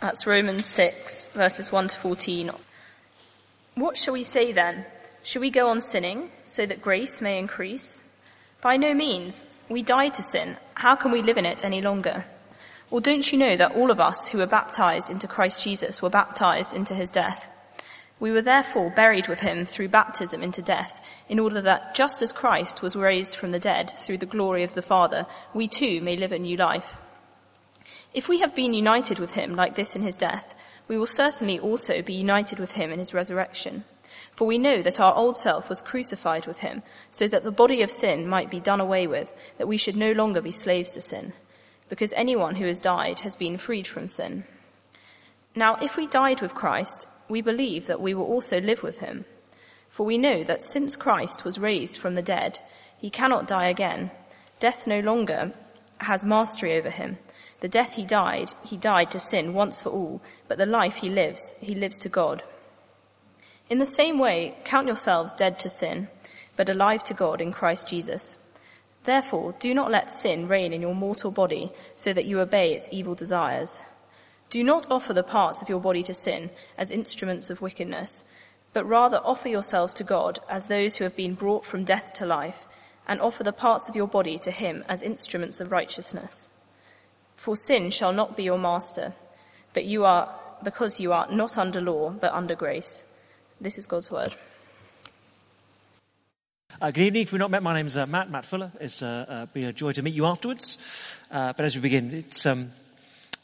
That's Romans 6, verses 1 to 14. What shall we say then? Shall we go on sinning so that grace may increase? By no means. We died to sin. How can we live in it any longer? Or don't you know that all of us who were baptized into Christ Jesus were baptized into his death? We were therefore buried with him through baptism into death, in order that just as Christ was raised from the dead through the glory of the Father, we too may live a new life. If we have been united with him like this in his death, we will certainly also be united with him in his resurrection. For we know that our old self was crucified with him, so that the body of sin might be done away with, that we should no longer be slaves to sin. Because anyone who has died has been freed from sin. Now, if we died with Christ, we believe that we will also live with him. For we know that since Christ was raised from the dead, he cannot die again. Death no longer has mastery over him. The death he died, he died to sin once for all, but the life he lives, he lives to God. In the same way, count yourselves dead to sin, but alive to God in Christ Jesus. Therefore, do not let sin reign in your mortal body so that you obey its evil desires. Do not offer the parts of your body to sin as instruments of wickedness, but rather offer yourselves to God as those who have been brought from death to life, and offer the parts of your body to Him as instruments of righteousness. For sin shall not be your master, but you are, because you are not under law, but under grace. This is God's word. Uh, good evening. If we've not met, my name's uh, Matt, Matt Fuller. It's uh, uh be a joy to meet you afterwards. Uh, but as we begin, it's um,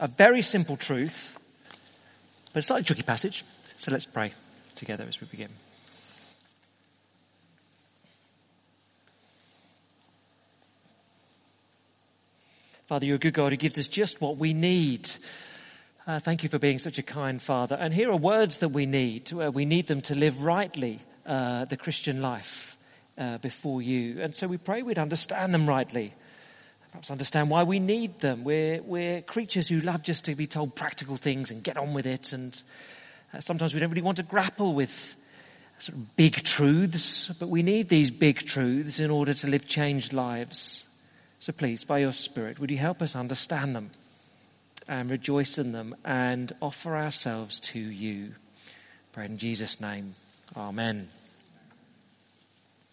a very simple truth, but a slightly tricky passage. So let's pray together as we begin. Father, you're a good God who gives us just what we need. Uh, thank you for being such a kind Father. And here are words that we need. Uh, we need them to live rightly uh, the Christian life uh, before you. And so we pray we'd understand them rightly perhaps understand why we need them. We're, we're creatures who love just to be told practical things and get on with it. And uh, sometimes we don't really want to grapple with sort of big truths, but we need these big truths in order to live changed lives. So please, by your Spirit, would you help us understand them and rejoice in them and offer ourselves to you? Pray in Jesus' name. Amen.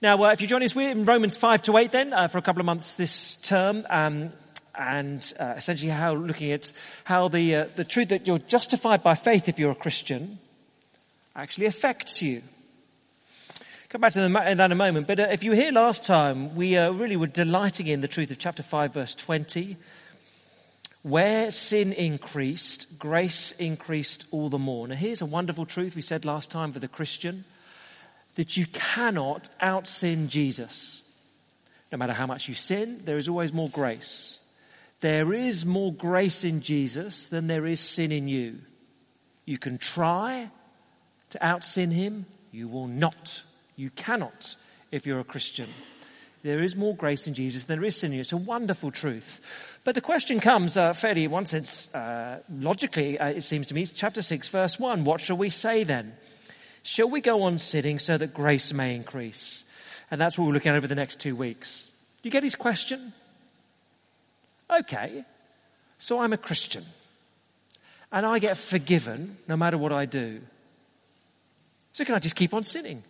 Now, uh, if you join us, we're in Romans 5 to 8 then, uh, for a couple of months this term. Um, and uh, essentially how looking at how the, uh, the truth that you're justified by faith if you're a Christian actually affects you. Come back to that in a moment. But uh, if you were here last time, we uh, really were delighting in the truth of chapter 5, verse 20. Where sin increased, grace increased all the more. Now, here's a wonderful truth we said last time for the Christian that you cannot out sin Jesus. No matter how much you sin, there is always more grace. There is more grace in Jesus than there is sin in you. You can try to out sin him, you will not. You cannot if you're a Christian. There is more grace in Jesus than there is sin in you. It's a wonderful truth. But the question comes uh, fairly, in one sense, uh, logically, uh, it seems to me, chapter 6, verse 1. What shall we say then? Shall we go on sinning so that grace may increase? And that's what we're looking at over the next two weeks. Do you get his question? Okay, so I'm a Christian. And I get forgiven no matter what I do. So can I just keep on sinning?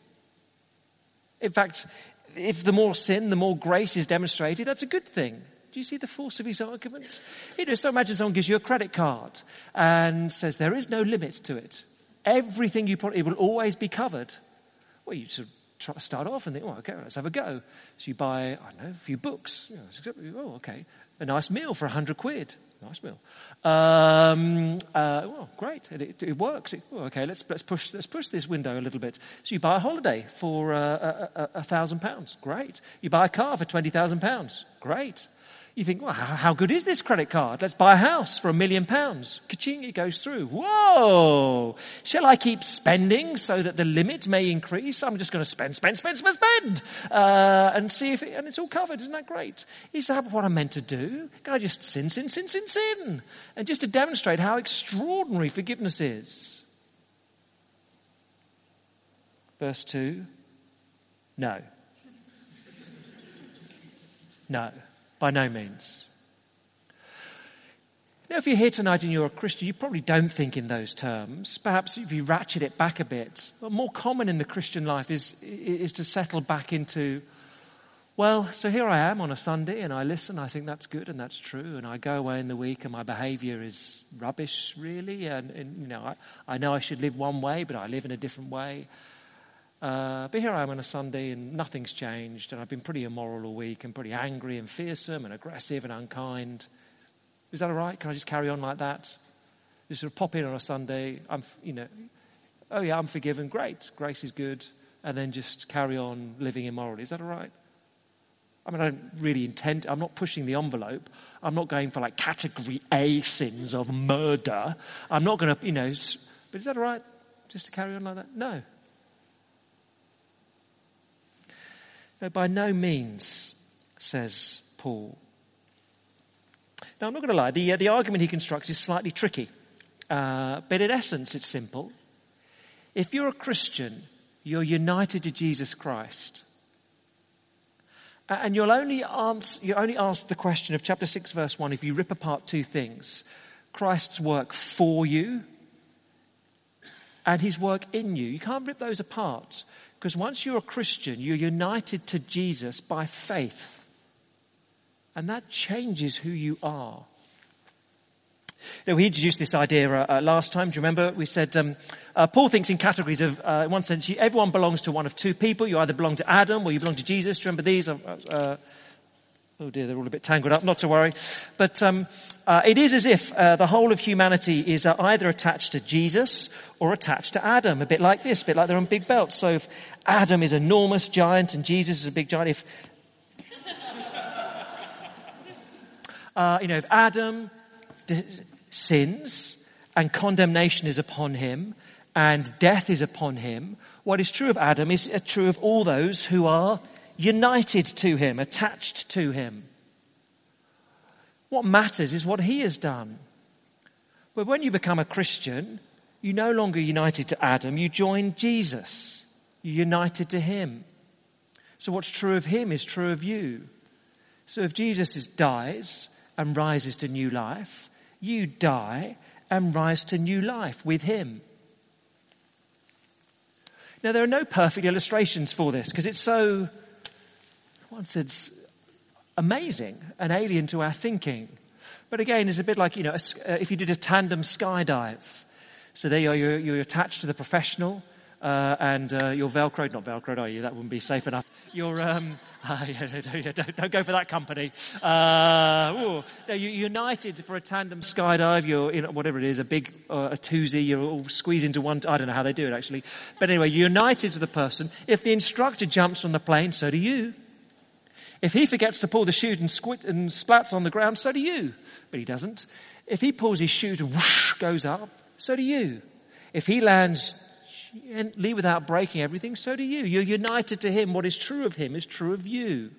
In fact, if the more sin, the more grace is demonstrated, that's a good thing. Do you see the force of his argument? You know, so imagine someone gives you a credit card and says there is no limit to it. Everything you put, it will always be covered. Well, you of try, start off and think, okay, let's have a go. So you buy, I don't know, a few books. You know, oh, okay. A nice meal for a hundred quid. Nice meal. Um, uh, well, great. It, it, it works. It, oh, okay, let's, let's, push, let's push this window a little bit. So you buy a holiday for uh, a, a, a thousand pounds. Great. You buy a car for twenty thousand pounds. Great. You think, well, how good is this credit card? Let's buy a house for a million pounds. Kaching, it goes through. Whoa! Shall I keep spending so that the limit may increase? I'm just going to spend, spend, spend, spend, spend, uh, and see if it, and it's all covered. Isn't that great? Is that what I'm meant to do? Can I just sin, sin, sin, sin, sin? And just to demonstrate how extraordinary forgiveness is. Verse 2. No. No. By no means. Now, if you're here tonight and you're a Christian, you probably don't think in those terms. Perhaps if you ratchet it back a bit, more common in the Christian life is, is to settle back into, well, so here I am on a Sunday and I listen, I think that's good and that's true, and I go away in the week and my behavior is rubbish, really, and, and you know, I, I know I should live one way, but I live in a different way. Uh, but here I am on a Sunday and nothing's changed, and I've been pretty immoral all week and pretty angry and fearsome and aggressive and unkind. Is that all right? Can I just carry on like that? Just sort of pop in on a Sunday. I'm, you know, oh yeah, I'm forgiven. Great. Grace is good. And then just carry on living immorally. Is that all right? I mean, I don't really intend, I'm not pushing the envelope. I'm not going for like category A sins of murder. I'm not going to, you know, but is that all right? Just to carry on like that? No. No, by no means, says Paul. Now, I'm not going to lie, the, uh, the argument he constructs is slightly tricky, uh, but in essence, it's simple. If you're a Christian, you're united to Jesus Christ. And you'll only answer, you only ask the question of chapter 6, verse 1 if you rip apart two things Christ's work for you and his work in you. You can't rip those apart because once you're a Christian, you're united to Jesus by faith. And that changes who you are. Know, we introduced this idea uh, uh, last time. Do you remember? We said um, uh, Paul thinks in categories of, uh, in one sense, everyone belongs to one of two people. You either belong to Adam or you belong to Jesus. Do you remember these? Uh, uh, oh dear, they're all a bit tangled up. Not to worry. But um, it is as if the whole of humanity is either attached to Jesus or attached to Adam. A bit like this, a bit like they're on big belts. So if Adam is enormous giant and Jesus is a big giant, if uh, you know, if Adam d- sins and condemnation is upon him and death is upon him, what is true of Adam is true of all those who are united to him, attached to him. What matters is what he has done. But when you become a Christian, you're no longer united to Adam, you join Jesus. You're united to him. So what's true of him is true of you. So if Jesus dies and rises to new life, you die and rise to new life with him. Now, there are no perfect illustrations for this because it's so, once it's amazing and alien to our thinking. But again, it's a bit like, you know, if you did a tandem skydive. So there you are, you're, you're attached to the professional, uh, and uh, you're velcroed, not velcroed, are you? That wouldn't be safe enough. You're, um, uh, yeah, don't, don't, go for that company. Uh, no, you're united for a tandem skydive. You're, you know, whatever it is, a big, uh, a twosie. You're all squeezed into one. I don't know how they do it actually. But anyway, you're united to the person. If the instructor jumps from the plane, so do you. If he forgets to pull the chute and, squit, and splats on the ground, so do you. But he doesn't. If he pulls his chute and whoosh goes up, so do you. If he lands gently without breaking everything, so do you. You're united to him. What is true of him is true of you.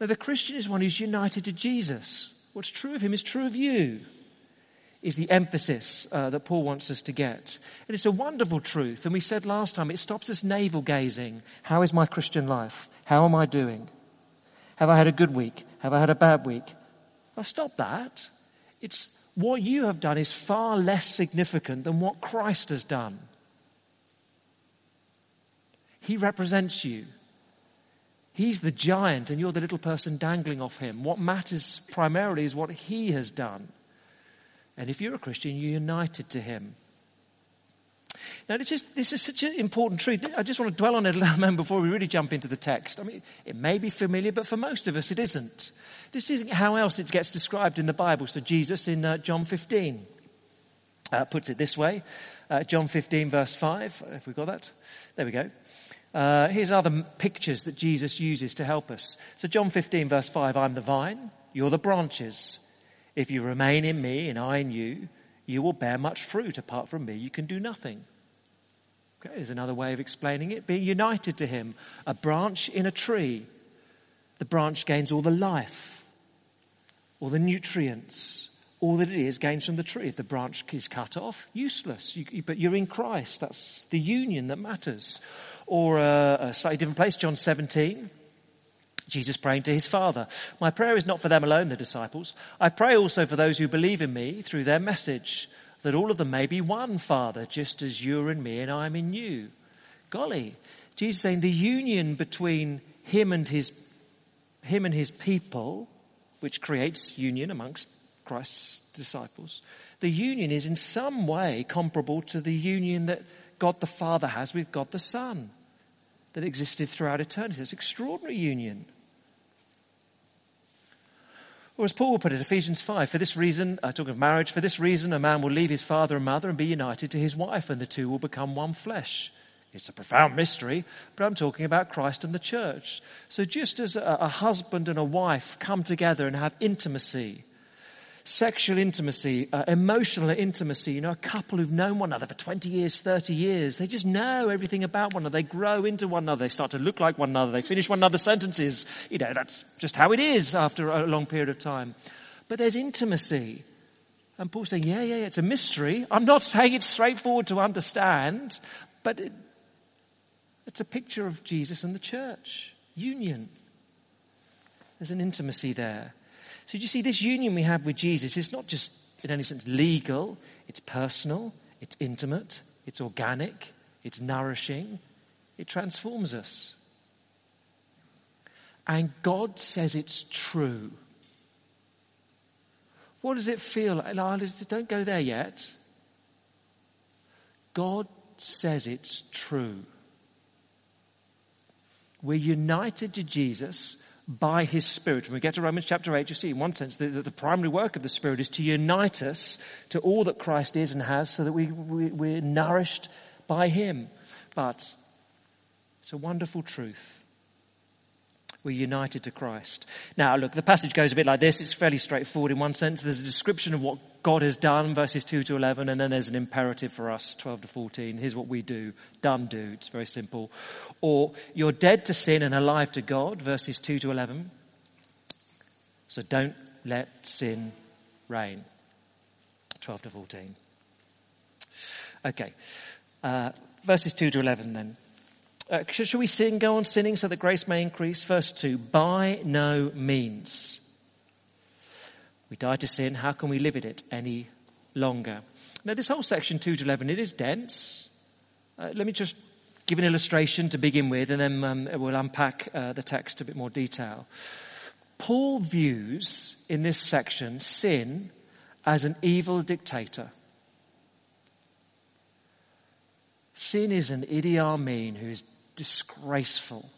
Now, the Christian is one who's united to Jesus. What's true of him is true of you, is the emphasis uh, that Paul wants us to get. And it's a wonderful truth. And we said last time, it stops us navel gazing. How is my Christian life? How am I doing? Have I had a good week? Have I had a bad week? Well, stop that. It's what you have done is far less significant than what Christ has done. He represents you. He's the giant and you're the little person dangling off him. What matters primarily is what he has done. And if you're a Christian, you're united to him. Now, this is, this is such an important truth. I just want to dwell on it a little moment before we really jump into the text. I mean, it may be familiar, but for most of us, it isn't. This isn't how else it gets described in the Bible. So, Jesus in uh, John 15 uh, puts it this way uh, John 15, verse 5. Have we got that? There we go. Uh, here's other pictures that Jesus uses to help us. So, John 15, verse 5 I'm the vine, you're the branches. If you remain in me and I in you, you will bear much fruit. Apart from me, you can do nothing. Okay, there's another way of explaining it. Being united to Him, a branch in a tree. The branch gains all the life, all the nutrients, all that it is gains from the tree. If the branch is cut off, useless. You, but you're in Christ. That's the union that matters. Or uh, a slightly different place, John 17. Jesus praying to his Father, My prayer is not for them alone, the disciples. I pray also for those who believe in me through their message, that all of them may be one, Father, just as you're in me and I'm in you. Golly, Jesus saying the union between him and his, him and his people, which creates union amongst Christ's disciples, the union is in some way comparable to the union that God the Father has with God the Son that existed throughout eternity. It's extraordinary union. Or as Paul put it, Ephesians 5, for this reason, uh, talking of marriage, for this reason a man will leave his father and mother and be united to his wife, and the two will become one flesh. It's a profound mystery, but I'm talking about Christ and the church. So just as a, a husband and a wife come together and have intimacy, sexual intimacy, uh, emotional intimacy. You know, a couple who've known one another for 20 years, 30 years, they just know everything about one another. They grow into one another. They start to look like one another. They finish one another's sentences. You know, that's just how it is after a long period of time. But there's intimacy. And Paul's saying, yeah, yeah, yeah, it's a mystery. I'm not saying it's straightforward to understand, but it, it's a picture of Jesus and the church. Union. There's an intimacy there. So, you see, this union we have with Jesus is not just in any sense legal, it's personal, it's intimate, it's organic, it's nourishing, it transforms us. And God says it's true. What does it feel like? Don't go there yet. God says it's true. We're united to Jesus by his Spirit. When we get to Romans chapter 8, you see, in one sense, the, the, primary work of the Spirit is to unite us to all that Christ is and has so that we, we, we're nourished by him. But it's a wonderful truth. We're united to Christ. Now, look, the passage goes a bit like this. It's fairly straightforward in one sense. There's a description of what God has done, verses 2 to 11, and then there's an imperative for us, 12 to 14. Here's what we do. Done, do. It's very simple. Or, you're dead to sin and alive to God, verses 2 to 11. So don't let sin reign. 12 to 14. Okay. Uh, verses 2 to 11 then. Uh, should we sin, go on sinning so that grace may increase? Verse 2 By no means. We die to sin. How can we live in it any longer? Now, this whole section 2 to 11, it is dense. Uh, let me just give an illustration to begin with, and then um, we'll unpack uh, the text a bit more detail. Paul views in this section sin as an evil dictator. Sin is an Idi Amin who is disgraceful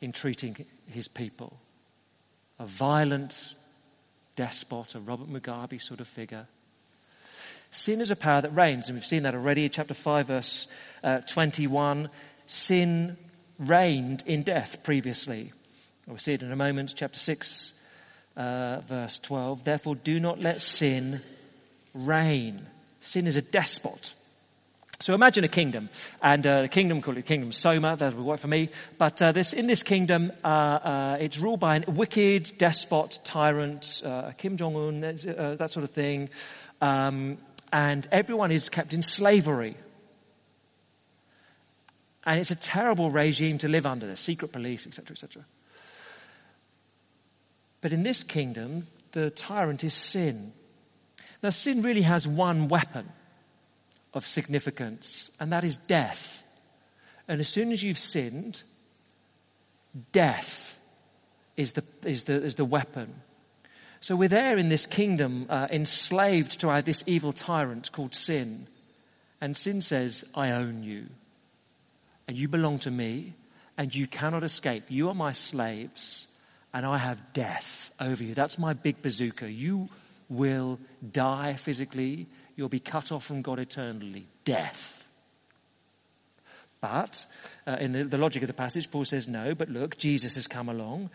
in treating his people, a violent despot, a Robert Mugabe sort of figure. Sin is a power that reigns, and we've seen that already chapter 5, verse uh, 21. Sin reigned in death previously. We'll see it in a moment, chapter 6, uh, verse 12. Therefore, do not let sin reign. Sin is a despot. So imagine a kingdom, and uh, the kingdom called it Kingdom Soma. That would work for me. But uh, this in this kingdom, uh, uh it's ruled by a wicked despot, tyrant, uh, Kim Jong Un, uh, that sort of thing, um, and everyone is kept in slavery. And it's a terrible regime to live under. There's secret police, etc., etc. But in this kingdom, the tyrant is sin. Now, sin really has one weapon of significance, and that is death. And as soon as you've sinned, death is the, is the, is the weapon. So we're there in this kingdom, uh, enslaved to our, this evil tyrant called sin. And sin says, I own you. And you belong to me, and you cannot escape. You are my slaves, and I have death over you. That's my big bazooka. You will die physically, you'll be cut off from God eternally death. But uh, in the, the, logic of the passage, Paul says, no, but look, Jesus has come along.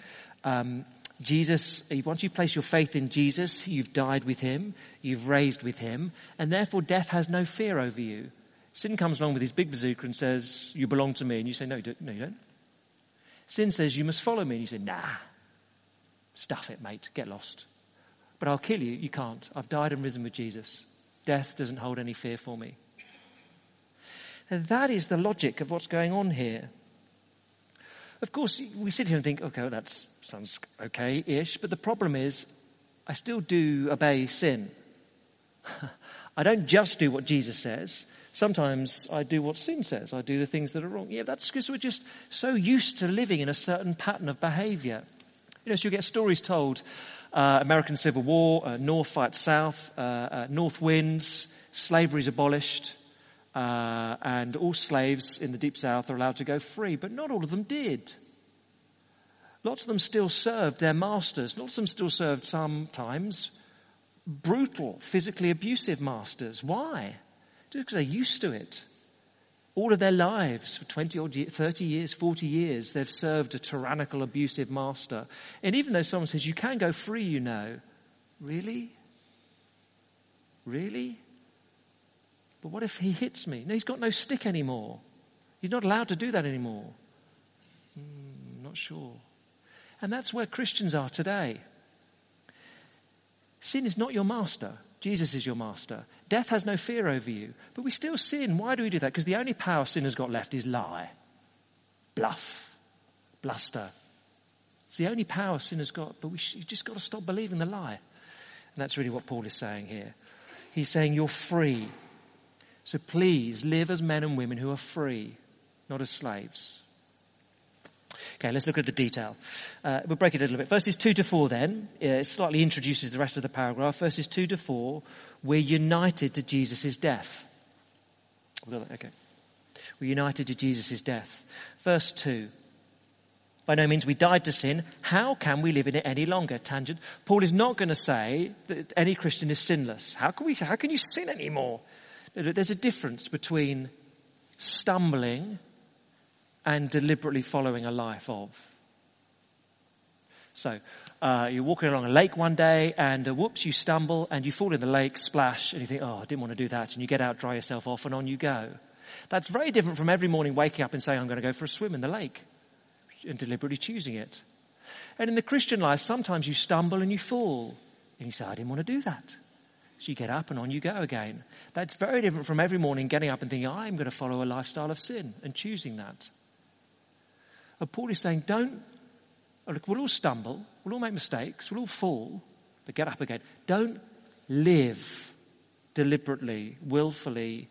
Um, Jesus, once you place your faith in Jesus, you've died with him, you've raised with him, and therefore death has no fear over you. Sin comes along with his big bazooka and says, You belong to me. And you say, No, you don't. No, you don't. Sin says, You must follow me. And you say, Nah, stuff it, mate, get lost. But I'll kill you. You can't. I've died and risen with Jesus. Death doesn't hold any fear for me. And that is the logic of what's going on here. Of course, we sit here and think, okay, well, that sounds okay ish, but the problem is, I still do obey sin. I don't just do what Jesus says. Sometimes I do what sin says. I do the things that are wrong. Yeah, that's because we're just so used to living in a certain pattern of behavior. You know, so you get stories told uh, American Civil War, uh, North fights South, uh, uh North wins, slavery is abolished, uh, and all slaves in the Deep South are allowed to go free, but not all of them did. Lots of them still served their masters. Lots of them still served sometimes brutal, physically abusive masters. Why? Just because they're used to it. All of their lives, for 20 or 30 years, 40 years, they've served a tyrannical, abusive master. And even though someone says, you can go free, you know, really? Really? But what if he hits me? No, he's got no stick anymore. He's not allowed to do that anymore. Hmm, not sure. And that's where Christians are today. Sin is not your master. Jesus is your master. Death has no fear over you. But we still sin. Why do we do that? Because the only power sin has got left is lie, bluff, bluster. It's the only power sin has got. But we you've just got to stop believing the lie. And that's really what Paul is saying here. He's saying you're free. So please live as men and women who are free, not as slaves. Okay, let's look at the detail. Uh, we'll break it a little bit. Verses 2 to 4 then, uh, it slightly introduces the rest of the paragraph. Verses 2 to 4, we're united to Jesus' death. Okay. We're united to Jesus' death. Verse 2. By no means we died to sin. How can we live in it any longer? Tangent. Paul is not going to say that any Christian is sinless. How can we, how can you sin anymore? There's a difference between stumbling and deliberately following a life of. So, uh, you're walking along a lake one day and uh, whoops, you stumble and you fall in the lake, splash, and you think, oh, I didn't want to do that. And you get out, dry yourself off, and on you go. That's very different from every morning waking up and saying, I'm going to go for a swim in the lake and deliberately choosing it. And in the Christian life, sometimes you stumble and you fall. And you say, I didn't want to do that. So you get up and on you go again. That's very different from every morning getting up and thinking, I'm going to follow a lifestyle of sin and choosing that. And Paul is saying, don't, look, we'll all stumble, we'll all make mistakes, we'll all fall, but get up again. Don't live deliberately, willfully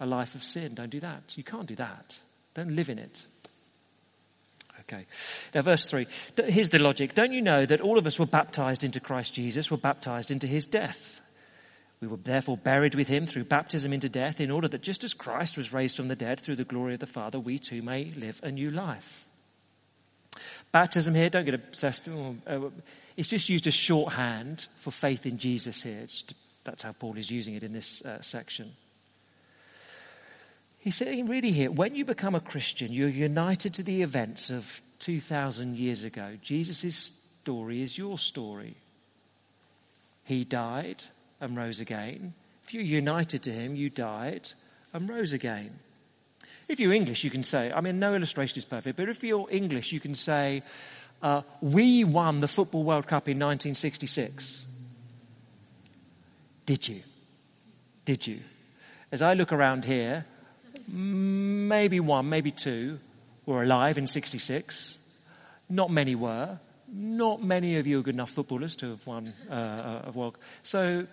a life of sin. Don't do that. You can't do that. Don't live in it. Okay. Now, verse 3. Here's the logic. Don't you know that all of us were baptized into Christ Jesus, were baptized into his death? We were therefore buried with him through baptism into death, in order that just as Christ was raised from the dead through the glory of the Father, we too may live a new life. Baptism here, don't get obsessed. Oh, uh, it's just used as shorthand for faith in Jesus here. It's, that's how Paul is using it in this uh, section. He's saying really here, when you become a Christian, you're united to the events of 2,000 years ago. Jesus' story is your story. He died and rose again. If you're united to him, you died and rose again. If you're English, you can say, I mean, no illustration is perfect, but if you're English, you can say, uh, we won the Football World Cup in 1966. Did you? Did you? As I look around here, maybe one, maybe two were alive in 66. Not many were. Not many of you are good enough footballers to have won uh, a World Cup. So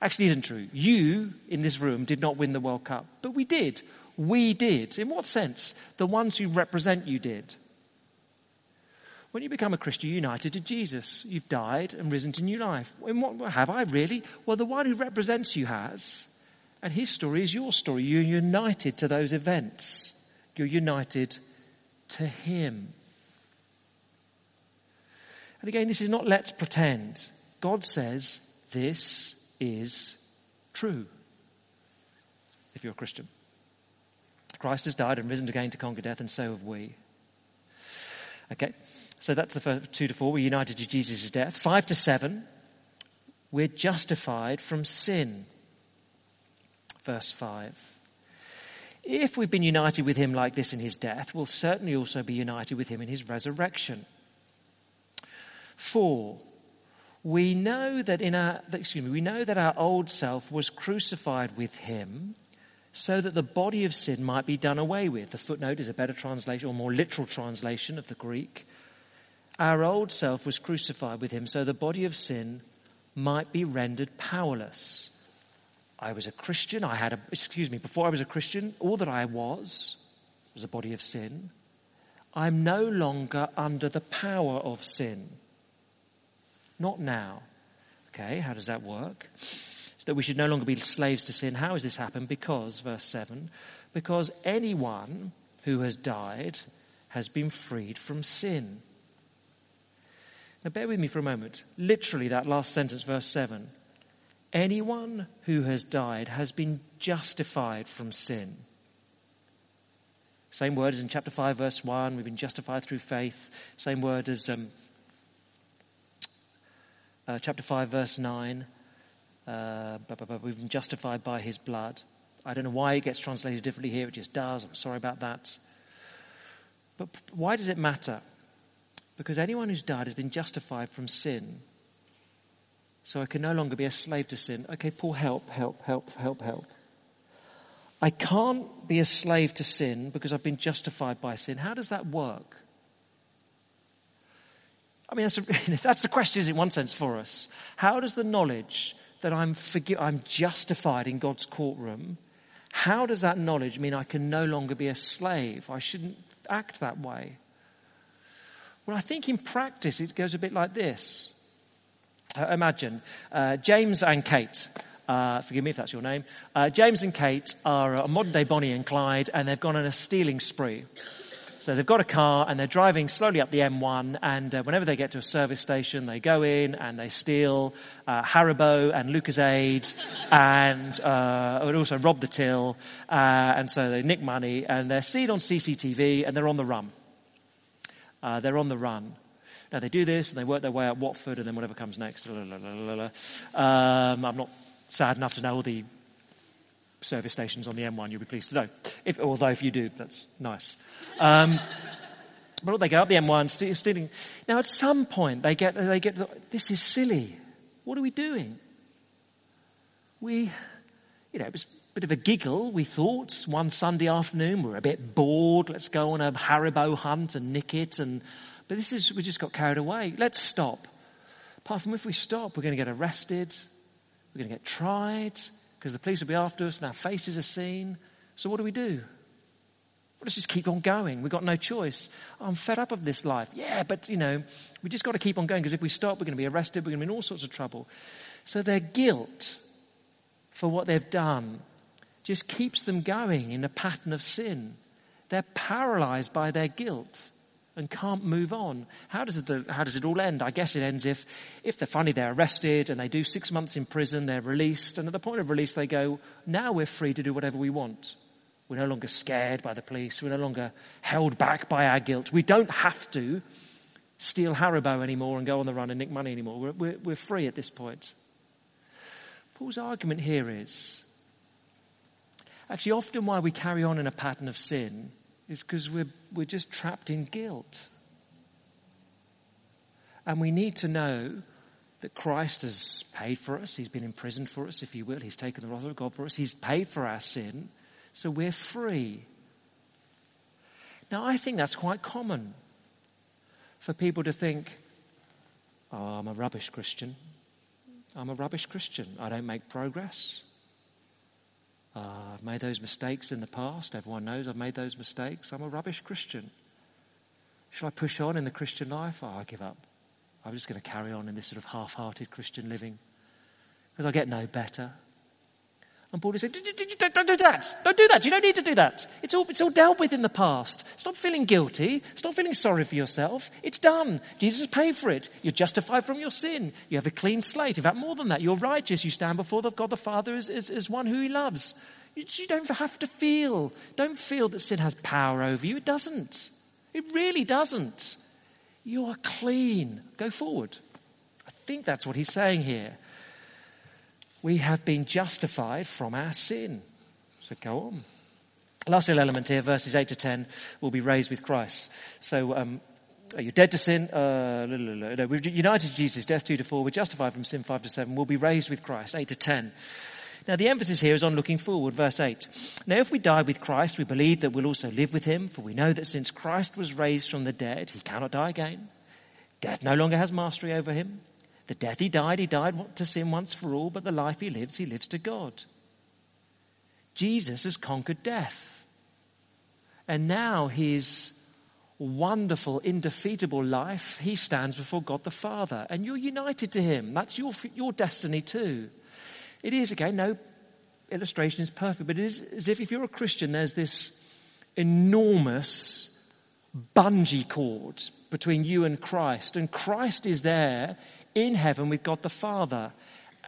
actually isn't true. You in this room did not win the World Cup, but we did. We did. In what sense? The ones who represent you did. When you become a Christian, you're united to Jesus. You've died and risen to new life. In what have I really? Well, the one who represents you has. And his story is your story. You're united to those events. You're united to him. And again, this is not let's pretend. God says this is true if you're a Christian. Christ has died and risen again to conquer death, and so have we. Okay, so that's the first two to four. We're united to Jesus' death. Five to seven, we're justified from sin. Verse five. If we've been united with him like this in his death, we'll certainly also be united with him in his resurrection. Four, we know that in our, excuse me, we know that our old self was crucified with him so that the body of sin might be done away with. The footnote is a better translation or more literal translation of the Greek. Our old self was crucified with him so the body of sin might be rendered powerless. I was a Christian. I had a, excuse me, before I was a Christian, all that I was was a body of sin. I'm no longer under the power of sin. Not now. Okay, how does that work? So that we should no longer be slaves to sin. How has this happened? Because, verse 7, because anyone who has died has been freed from sin. Now, bear with me for a moment. Literally, that last sentence, verse 7 anyone who has died has been justified from sin. Same word as in chapter 5, verse 1. We've been justified through faith. Same word as um, uh, chapter 5, verse 9. Uh, we've been justified by his blood. I don't know why it gets translated differently here. It just does. I'm sorry about that. But why does it matter? Because anyone who's died has been justified from sin. So I can no longer be a slave to sin. Okay, Paul, help, help, help, help, help. I can't be a slave to sin because I've been justified by sin. How does that work? I mean, that's, a, that's the question in one sense for us. How does the knowledge that I'm, forgi- I'm justified in God's courtroom, how does that knowledge mean I can no longer be a slave? I shouldn't act that way. Well, I think in practice it goes a bit like this. Uh, imagine uh, James and Kate uh, forgive me if that's your name. Uh, James and Kate are a modern day Bonnie and Clyde, and they've gone on a stealing spree. So they've got a car and they're driving slowly up the M1, and uh, whenever they get to a service station, they go in and they steal uh, Haribo and Lucozade, and uh, also rob the till, uh, and so they nick money, and they're seen on CCTV, and they're on the run. Uh, they're on the run. Now they do this, and they work their way up Watford, and then whatever comes next. Um, I'm not sad enough to know all the service stations on the M1, you'll be pleased to know. If, although if you do, that's nice. Um, but they go up the M1, stealing. Now at some point they get, they get, this is silly. What are we doing? We, you know, it was a bit of a giggle, we thought, one Sunday afternoon, we're a bit bored, let's go on a Haribo hunt and nick it, and, but this is, we just got carried away. Let's stop. Apart from if we stop, we're going to get arrested, we're going to get tried because the police will be after us and our faces are seen. So what do we do? Let's just keep on going. We've got no choice. I'm fed up of this life. Yeah, but you know, we just got to keep on going because if we stop, we're going to be arrested. We're going to be in all sorts of trouble. So their guilt for what they've done just keeps them going in a pattern of sin. They're paralyzed by their guilt and can't move on. How does, it, how does it all end? I guess it ends if, if they're finally they're arrested and they do six months in prison, they're released, and at the point of release they go, now we're free to do whatever we want. We're no longer scared by the police. We're no longer held back by our guilt. We don't have to steal Haribo anymore and go on the run and nick money anymore. We're, we're, we're free at this point. Paul's argument here is actually often why we carry on in a pattern of sin is because we're, we're just trapped in guilt. And we need to know that Christ has paid for us. He's been imprisoned for us, if you will. He's taken the wrath of God for us. He's paid for our sin. So we're free. Now, I think that's quite common for people to think, oh, I'm a rubbish Christian. I'm a rubbish Christian. I don't make progress. Uh, I've made those mistakes in the past. Everyone knows I've made those mistakes. I'm a rubbish Christian. Shall I push on in the Christian life? Oh, I give up. I'm just going to carry on in this sort of half hearted Christian living because I get no better. And Paul is saying, don't do that. Don't do that. You don't need to do that. It's all, it's all dealt with in the past. Stop feeling guilty. Stop feeling sorry for yourself. It's done. Jesus paid for it. You're justified from your sin. You have a clean slate. In fact, more than that, you're righteous. You stand before God the Father as, as, as one who he loves. You, you don't have to feel. Don't feel that sin has power over you. It doesn't. It really doesn't. You are clean. Go forward. I think that's what he's saying here we have been justified from our sin. So go on. Last little element here, verses 8 to 10, will be raised with Christ. So, um, are you dead to sin? Uh, no, we're united to Jesus, death 2 to 4. We're justified from sin 5 to 7. We'll be raised with Christ, 8 to 10. Now, the emphasis here is on looking forward, verse 8. Now, if we die with Christ, we believe that we'll also live with him, for we know that since Christ was raised from the dead, he cannot die again. Death no longer has mastery over him. The death he died, he died to sin once for all, but the life he lives, he lives to God. Jesus has conquered death. And now his wonderful, indefeatable life, he stands before God the Father. And you're united to him. That's your, your destiny too. It is, again, no illustration is perfect, but it is as if if you're a Christian, there's this enormous bungee cord between you and Christ. And Christ is there in heaven with God the Father.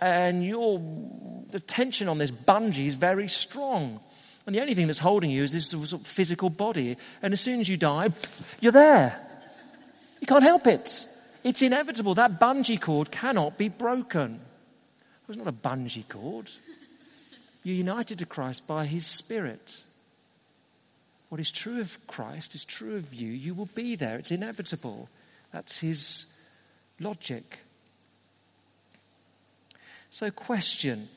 And your, the tension on this bungee is very strong. And the only thing that's holding you is this sort of physical body. And as soon as you die, you're there. You can't help it. It's inevitable. That bungee cord cannot be broken. It's not a bungee cord. You're united to Christ by his Spirit. What is true of Christ is true of you. You will be there. It's inevitable. That's his logic. So, question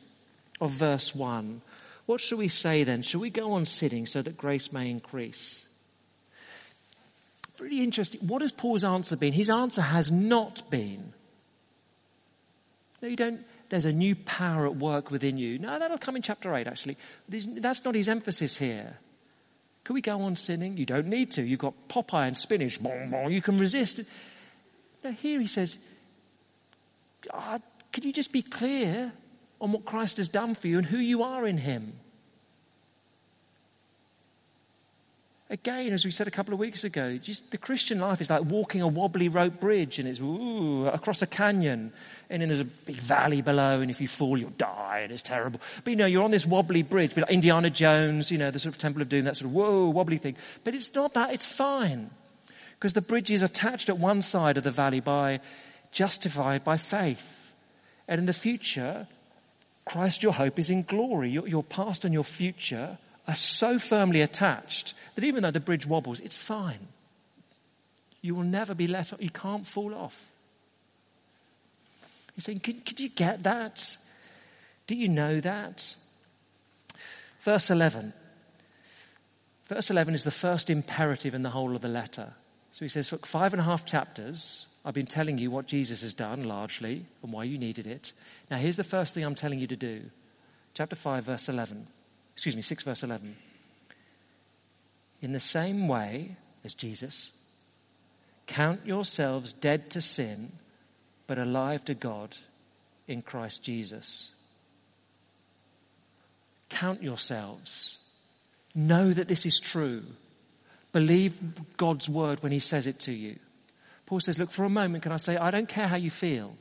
of verse 1 What shall we say then? Shall we go on sinning so that grace may increase? Pretty interesting. What has Paul's answer been? His answer has not been. No, you don't there's a new power at work within you. No, that'll come in chapter 8, actually. That's not his emphasis here. Can we go on sinning? You don't need to. You've got Popeye and spinach. You can resist. Now, here he says, oh, Can you just be clear on what Christ has done for you and who you are in him? Again, as we said a couple of weeks ago, just the Christian life is like walking a wobbly rope bridge and it's ooh, across a canyon and then there's a big valley below and if you fall you'll die and it's terrible. But you know, you're on this wobbly bridge, but like Indiana Jones, you know, the sort of Temple of Doom, that sort of whoa, wobbly thing. But it's not that, it's fine. Because the bridge is attached at one side of the valley by, justified by faith. And in the future, Christ, your hope is in glory. Your, your past and your future are so firmly attached that even though the bridge wobbles, it's fine. You will never be let off. You can't fall off. You're saying, could, could you get that? Do you know that? Verse 11. Verse 11 is the first imperative in the whole of the letter. So he says, look, five and a half chapters, I've been telling you what Jesus has done largely and why you needed it. Now here's the first thing I'm telling you to do. Chapter 5, verse 11 excuse me, 6 verse 11. In the same way as Jesus, count yourselves dead to sin, but alive to God in Christ Jesus. Count yourselves. Know that this is true. Believe God's word when He says it to you. Paul says, Look, for a moment, can I say, I don't care how you feel.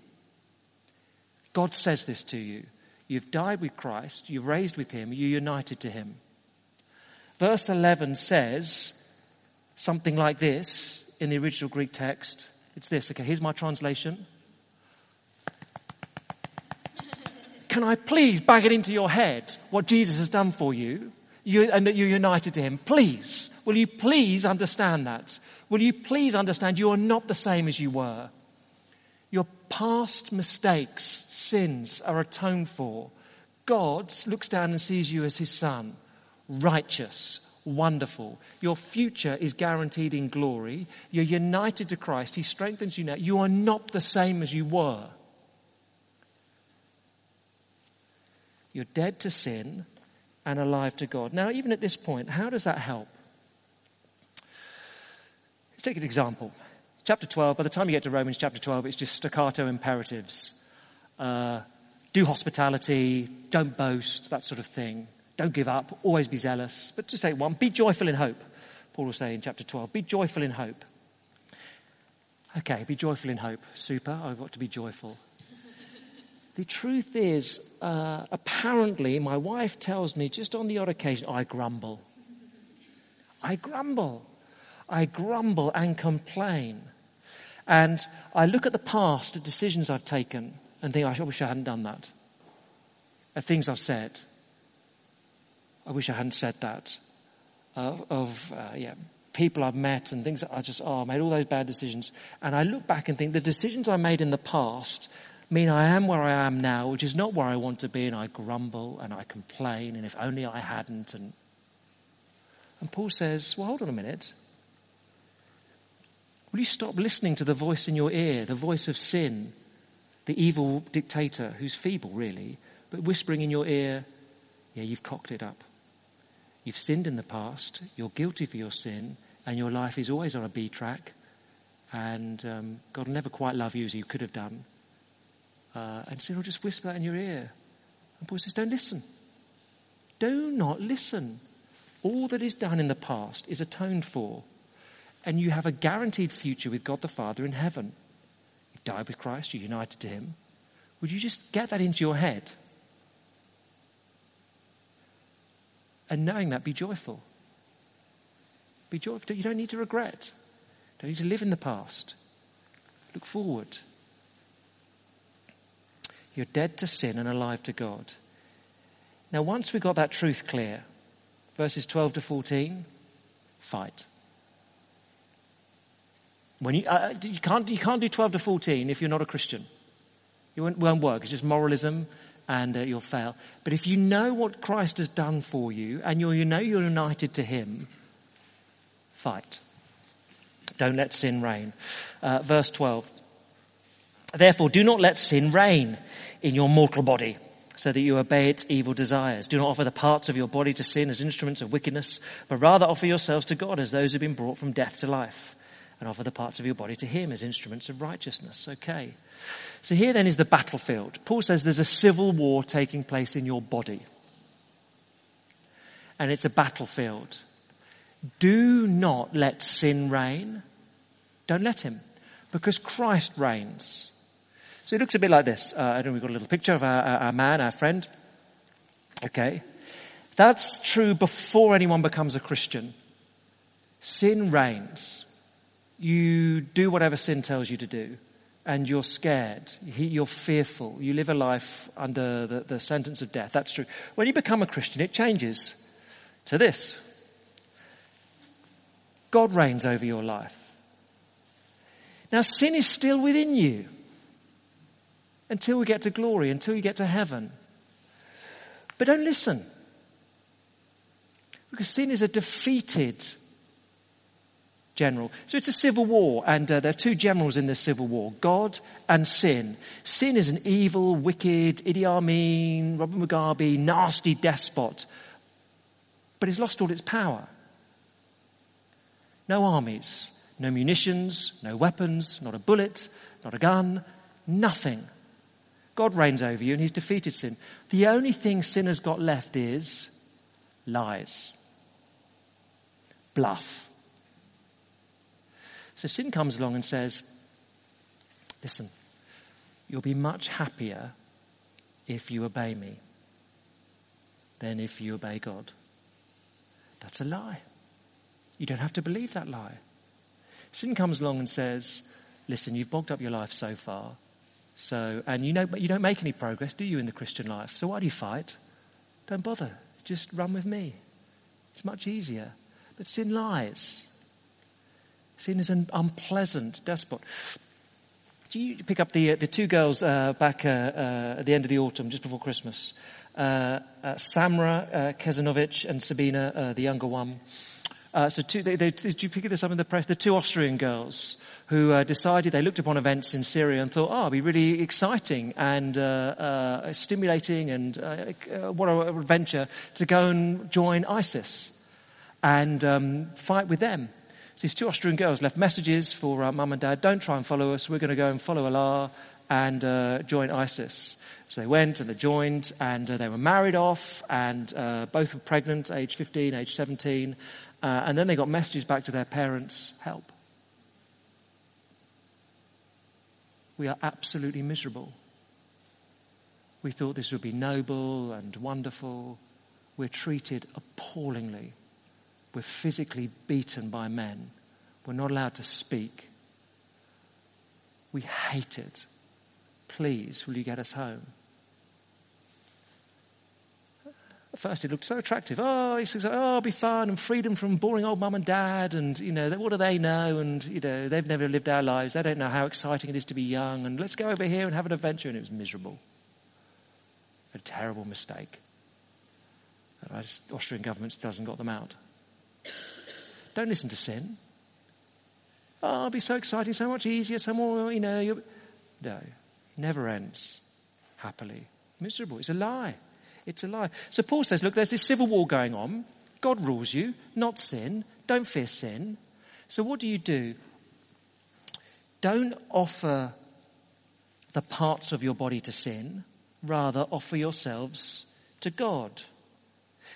God says this to you. You've died with Christ, you've raised with him, you're united to him. Verse 11 says something like this in the original Greek text. It's this. Okay, here's my translation. Can I please bang it into your head what Jesus has done for you, and that you're united to him? Please. Will you please understand that? Will you please understand you are not the same as you were? Your past mistakes, sins are atoned for. God looks down and sees you as his son, righteous, wonderful. Your future is guaranteed in glory. You're united to Christ. He strengthens you now. You are not the same as you were. You're dead to sin and alive to God. Now, even at this point, how does that help? Let's take an example. Chapter 12, by the time you get to Romans chapter 12, it's just staccato imperatives. Uh, do hospitality, don't boast, that sort of thing. Don't give up, always be zealous. But just say one, be joyful in hope. Paul will say in chapter 12, be joyful in hope. Okay, be joyful in hope. Super, I've got to be joyful. The truth is, uh, apparently, my wife tells me just on the odd occasion, I grumble. I grumble. I grumble and complain. And I look at the past, at decisions I've taken, and think, I wish I hadn't done that. At things I've said. I wish I hadn't said that. Of, uh, yeah, people I've met and things I just, oh, I made all those bad decisions. And I look back and think the decisions I made in the past mean I am where I am now, which is not where I want to be, and I grumble and I complain, and if only I hadn't. And, and Paul says, Well, hold on a minute. Will you stop listening to the voice in your ear, the voice of sin, the evil dictator who's feeble, really, but whispering in your ear, Yeah, you've cocked it up. You've sinned in the past, you're guilty for your sin, and your life is always on a B track, and um, God will never quite love you as you could have done. Uh, and sin will just whisper that in your ear. And Paul says, Don't listen. Do not listen. All that is done in the past is atoned for, and you have a guaranteed future with God the Father in heaven. You died with Christ, you're united to Him. Would you just get that into your head? And knowing that, be joyful. Be joyful. You don't need to regret. Don't need to live in the past. Look forward. You're dead to sin and alive to God. Now, once we got that truth clear, verses 12 to 14, fight. When you, uh, you, can't, you can't do 12 to 14 if you're not a Christian. It won't, won't work. It's just moralism and uh, you'll fail. But if you know what Christ has done for you and you know you're united to Him, fight. Don't let sin reign. Uh, verse 12. Therefore, do not let sin reign in your mortal body, so that you obey its evil desires. Do not offer the parts of your body to sin as instruments of wickedness, but rather offer yourselves to God as those who have been brought from death to life, and offer the parts of your body to Him as instruments of righteousness. Okay. So here then is the battlefield. Paul says there's a civil war taking place in your body. And it's a battlefield. Do not let sin reign. Don't let him. Because Christ reigns. So it looks a bit like this. Uh, I don't know, we've got a little picture of our, our man, our friend. Okay. That's true before anyone becomes a Christian. Sin reigns. You do whatever sin tells you to do. And you're scared. You're fearful. You live a life under the, the sentence of death. That's true. When you become a Christian, it changes to this God reigns over your life. Now, sin is still within you until we get to glory, until you get to heaven. But don't listen. Because sin is a defeated general. So it's a civil war, and uh, there are two generals in this civil war God and sin. Sin is an evil, wicked, Idi Amin, Robert Mugabe, nasty despot, but it's lost all its power. No armies, no munitions, no weapons, not a bullet, not a gun, nothing. God reigns over you and he's defeated sin. The only thing sin has got left is lies, bluff. So sin comes along and says, Listen, you'll be much happier if you obey me than if you obey God. That's a lie. You don't have to believe that lie. Sin comes along and says, Listen, you've bogged up your life so far. So, and you know, but you don't make any progress, do you, in the Christian life? So why do you fight? Don't bother. Just run with me. It's much easier. But sin lies. Sin is an unpleasant despot. Do you pick up the, uh, the two girls uh, back uh, uh, at the end of the autumn, just before Christmas? Uh, uh, Samra uh, and Sabina, the younger one. So, two, they, they, did you pick this up in the press? The two Austrian girls who uh, decided they looked upon events in Syria and thought, oh, it'd be really exciting and uh, uh, stimulating and uh, uh, what a adventure to go and join ISIS and um, fight with them. So these two Austrian girls left messages for uh, mum and dad, don't try and follow us, we're going to go and follow Allah and join ISIS. So they went and they joined and uh, they were married off and uh, both were pregnant, age 15, age 17. Uh, and then they got messages back to their parents, help we are absolutely miserable. We thought this would be noble and wonderful. We're treated appallingly. We're physically beaten by men. We're not allowed to speak. We hate it. Please, will you get us home? At first, it looked so attractive. Oh, he says, oh, it'll be fun and freedom from boring old mum and dad. And, you know, what do they know? And, you know, they've never lived our lives. They don't know how exciting it is to be young. And let's go over here and have an adventure. And it was miserable. A terrible mistake. The Austrian government still hasn't got them out. Don't listen to sin. Oh, it'll be so exciting, so much easier, so more, you know. You're... No, never ends happily. Miserable. It's a lie. It's a lie. So Paul says, look, there's this civil war going on. God rules you, not sin. Don't fear sin. So what do you do? Don't offer the parts of your body to sin. Rather, offer yourselves to God.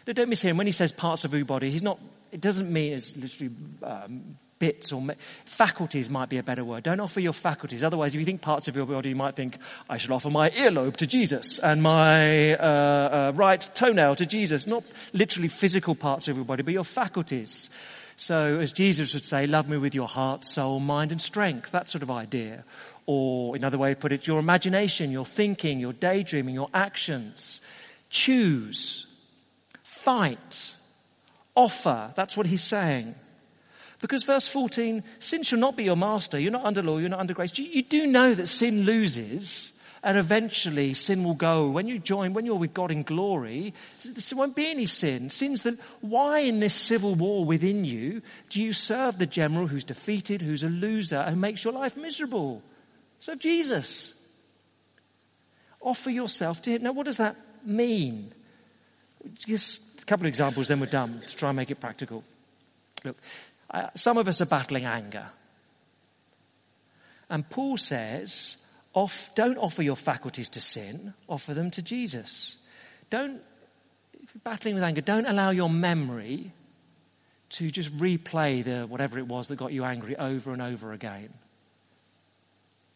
Now, don't miss him. When he says parts of your body, he's not, it doesn't mean it's literally um, bits or faculties might be a better word. Don't offer your faculties. Otherwise, if you think parts of your body, you might think, I should offer my earlobe to Jesus and my uh, uh, right toenail to Jesus. Not literally physical parts of your body, but your faculties. So, as Jesus would say, love me with your heart, soul, mind, and strength. That sort of idea. Or, another way to put it, your imagination, your thinking, your daydreaming, your actions. Choose. Fight. Offer. That's what he's saying. Because verse 14, sin shall not be your master. You're not under law, you're not under grace. You, you do know that sin loses and eventually sin will go. When you join, when you're with God in glory, there won't be any sin. Sin's that, why in this civil war within you do you serve the general who's defeated, who's a loser, and makes your life miserable? Serve Jesus. Offer yourself to Him. Now, what does that mean? Just a couple of examples, then we're done to try and make it practical. Look, some of us are battling anger. And Paul says, off, don't offer your faculties to sin, offer them to Jesus. Don't, if you're battling with anger, don't allow your memory to just replay the whatever it was that got you angry over and over again.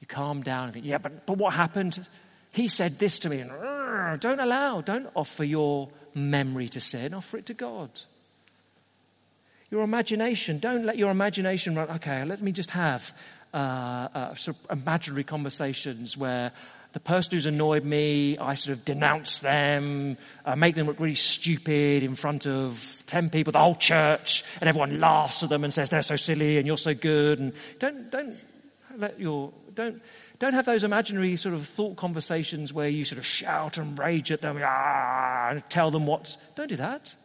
You calm down and think, yeah, but, but what happened? He said this to me. And, don't allow, don't offer your memory to sin, offer it to God. Your imagination, don't let your imagination run, okay, let me just have uh, uh, sort of imaginary conversations where the person who's annoyed me, I sort of denounce them, uh, make them look really stupid in front of 10 people, the whole church, and everyone laughs at them and says they're so silly and you're so good. And don't, don't let your, don't, don't have those imaginary sort of thought conversations where you sort of shout and rage at them ah, and tell them what's, don't do that.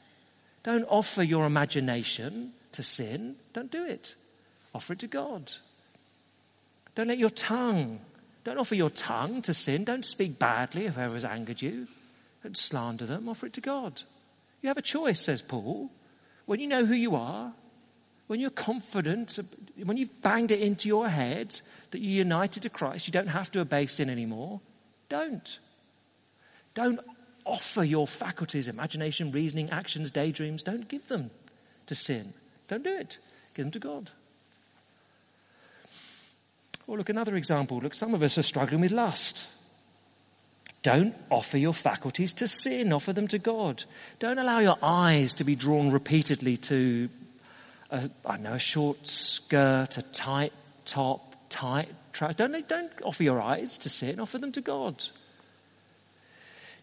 Don't offer your imagination to sin. Don't do it. Offer it to God. Don't let your tongue, don't offer your tongue to sin. Don't speak badly if whoever has angered you. Don't slander them. Offer it to God. You have a choice, says Paul. When you know who you are, when you're confident, when you've banged it into your head that you're united to Christ, you don't have to obey sin anymore, don't. Don't offer your faculties, imagination, reasoning, actions, daydreams. Don't give them to sin. Don't do it. Give them to God. Or look, another example. Look, some of us are struggling with lust. Don't offer your faculties to sin. Offer them to God. Don't allow your eyes to be drawn repeatedly to, a, I know, a short skirt, a tight top, tight trousers. Don't, don't offer your eyes to sin. Offer them to God.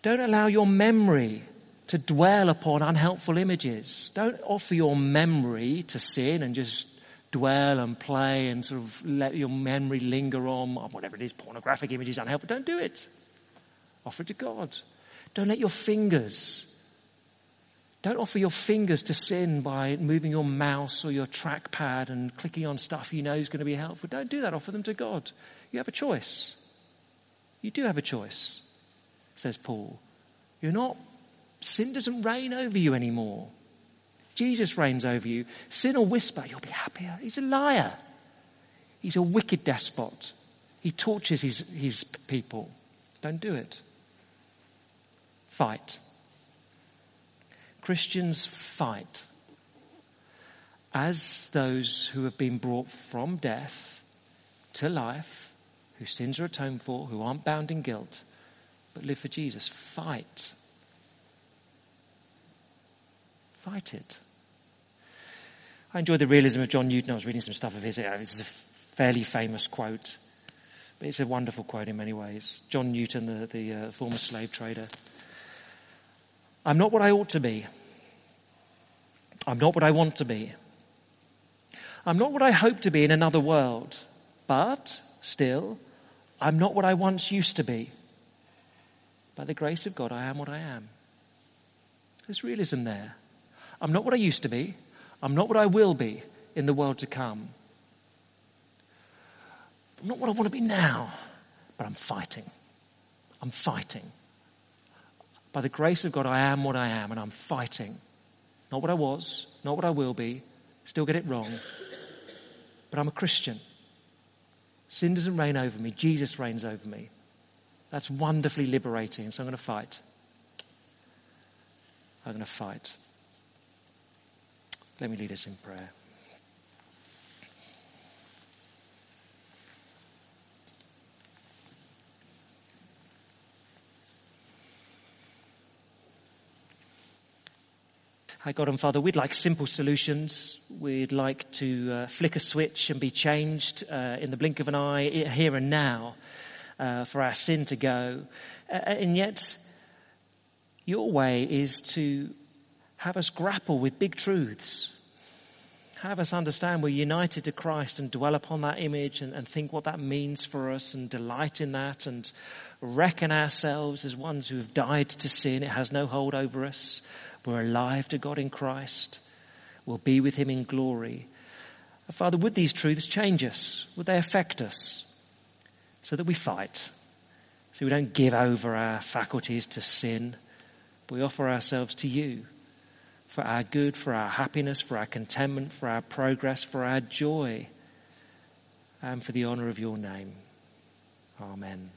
Don't allow your memory to dwell upon unhelpful images. Don't offer your memory to sin and just dwell and play and sort of let your memory linger on oh, whatever it is, pornographic images, unhelpful. Don't do it. Offer it to God. Don't let your fingers, don't offer your fingers to sin by moving your mouse or your trackpad and clicking on stuff you know is going to be helpful. Don't do that. Offer them to God. You have a choice. You do have a choice says Paul. You're not, sin doesn't reign over you anymore. Jesus reigns over you. Sin will whisper, you'll be happier. He's a liar. He's a wicked despot. He tortures his, his people. Don't do it. Fight. Christians fight as those who have been brought from death to life, whose sins are atoned for, who aren't bound in guilt, but live for Jesus. Fight. Fight it. I enjoy the realism of John Newton. I was reading some stuff of his. This is a fairly famous quote, but it's a wonderful quote in many ways. John Newton, the, the uh, former slave trader. I'm not what I ought to be. I'm not what I want to be. I'm not what I hope to be in another world. But still, I'm not what I once used to be. By the grace of God, I am what I am. There's realism there. I'm not what I used to be. I'm not what I will be in the world to come. I'm not what I want to be now, but I'm fighting. I'm fighting. By the grace of God, I am what I am, and I'm fighting. Not what I was, not what I will be, still get it wrong, but I'm a Christian. Sin doesn't reign over me, Jesus reigns over me. That's wonderfully liberating, so I'm going to fight. I'm going to fight. Let me lead us in prayer. Hi, God and Father, we'd like simple solutions. We'd like to uh, flick a switch and be changed uh, in the blink of an eye, here and now, uh, for our sin to go. and yet, your way is to have us grapple with big truths. Have us understand we're united to Christ and dwell upon that image and, and think what that means for us and delight in that and reckon ourselves as ones who have died to sin. It has no hold over us we're alive to God in Christ. We'll be with Him in glory. Father, would these truths change us? Would they affect us? So that we fight. So we don't give over our faculties to sin. But we offer ourselves to you for our good, for our happiness, for our contentment, for our progress, for our joy, and for the honour of your name. Amen.